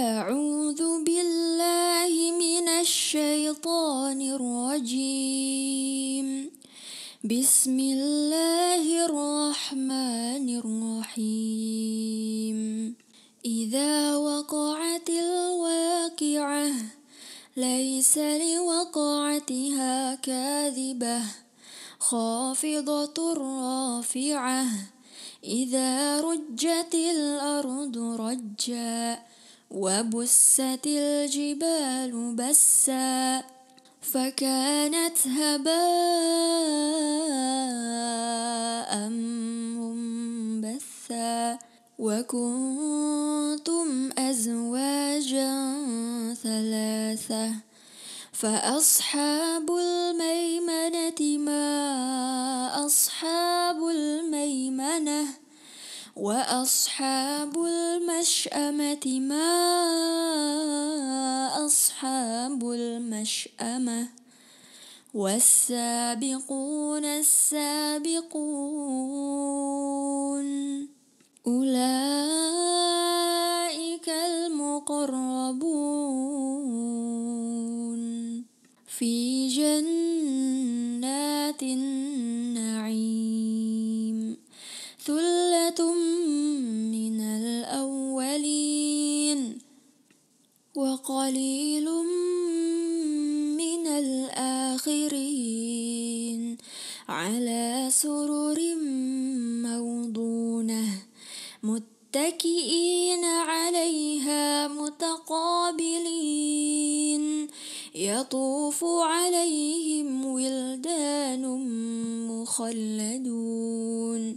أعوذ بالله من الشيطان الرجيم. بسم الله الرحمن الرحيم. إذا وقعت الواقعة ليس لوقعتها كاذبة. خافضة رافعة إذا رجت الأرض رجا وبست الجبال بسا فكانت هباء منبثا وكنتم أزواجا ثلاثة فأصحاب الميمنة ما أصحاب الميمنة وأصحاب المشأمة ما أصحاب المشأمة؟ والسابقون السابقون أولئك المقربون. في جنات النعيم ثلة وقليل من الآخرين على سرر موضونة متكئين عليها متقابلين يطوف عليهم ولدان مخلدون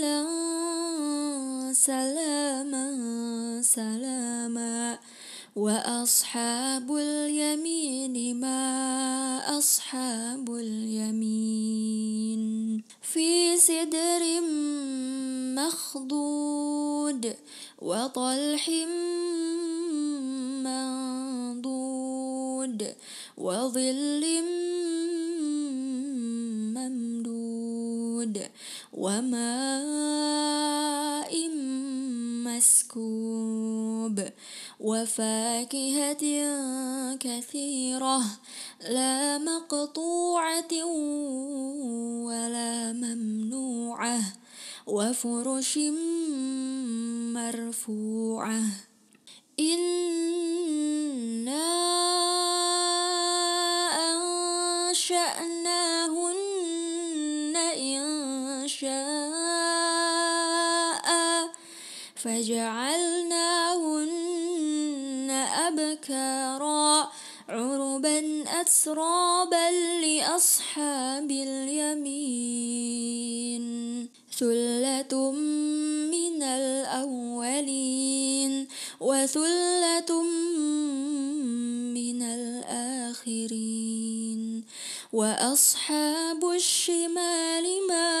سلاما سلاما. وأصحاب اليمين ما أصحاب اليمين. في سدر مخضود وطلح منضود وظل ممدود وماء مسكوب وفاكهة كثيرة لا مقطوعة ولا ممنوعة. وفرش مرفوعة. إنا أنشأناهن فجعلناهن أبكارا عربا أترابا لأصحاب اليمين ثلة من الأولين وثلة من الآخرين وأصحاب الشمال ما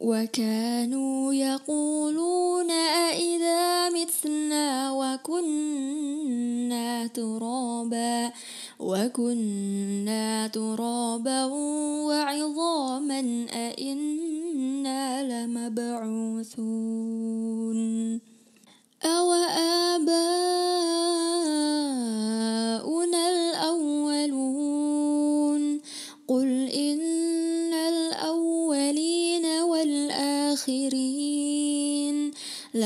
وكانوا يقولون أئذا متنا وكنا ترابا وكنا ترابا وعظاما أئنا لمبعوثون. أو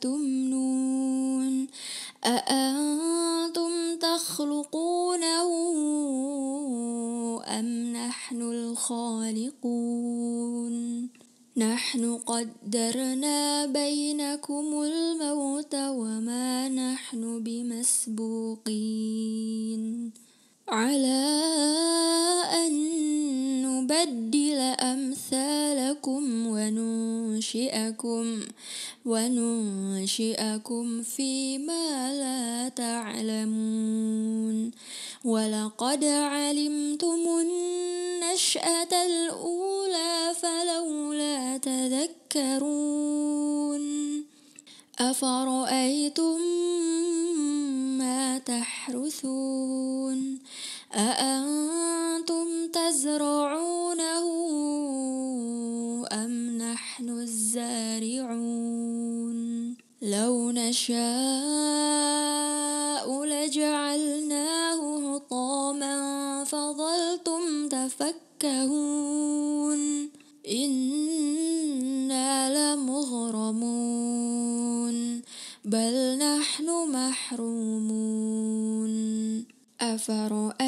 تمنون. أأنتم تخلقونه أم نحن الخالقون؟ نحن قدرنا بينكم الموت وما نحن بمسبوقين. على أن نبدل أمثالكم وننشئكم وننشئكم فيما لا تعلمون. ولقد علمتم النشأة الأولى فلولا تذكرون. أفرأيتم ما تحرثون؟ أأنتم تزرعونه أم نحن الزارعون. لو نشاء لجعلناه حطاما فظلتم تفكهون. إنا لمغرمون. بل نحن محرومون. أفرأيتم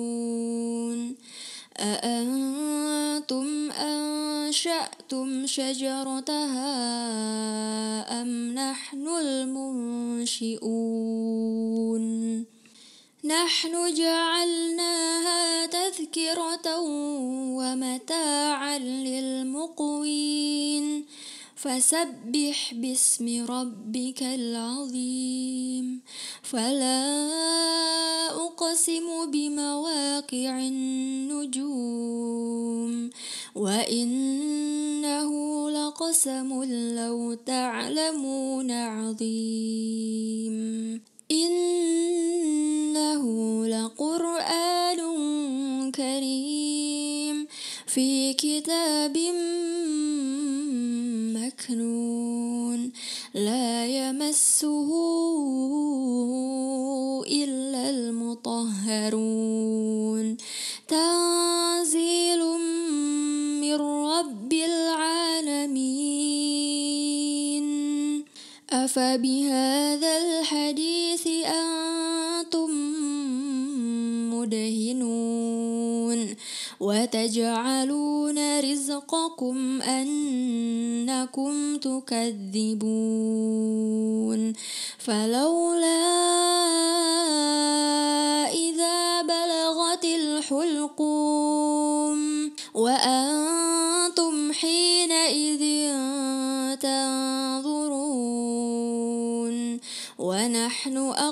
أأنتم أنشأتم شجرتها أم نحن المنشئون؟ نحن جعلناها تذكرة ومتاعا للمقوين. فسبح باسم ربك العظيم. فلا أقسم بمواقع النجوم. وإنه لقسم لو تعلمون عظيم. إنه لقرآن كريم. في كتاب رب العالمين. أفبهذا الحديث أنتم مدهنون. وتجعلون رزقكم أنكم تكذبون. فلولا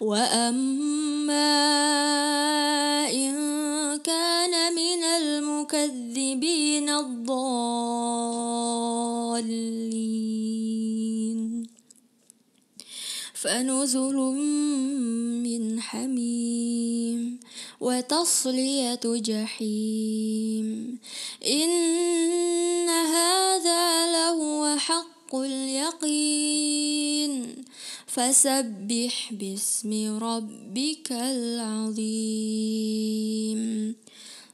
وأما إن كان من المكذبين الضالين فنزل من حميم وتصلية جحيم إن هذا لهو حق اليقين فسبح باسم ربك العظيم.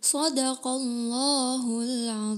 صدق الله العظيم.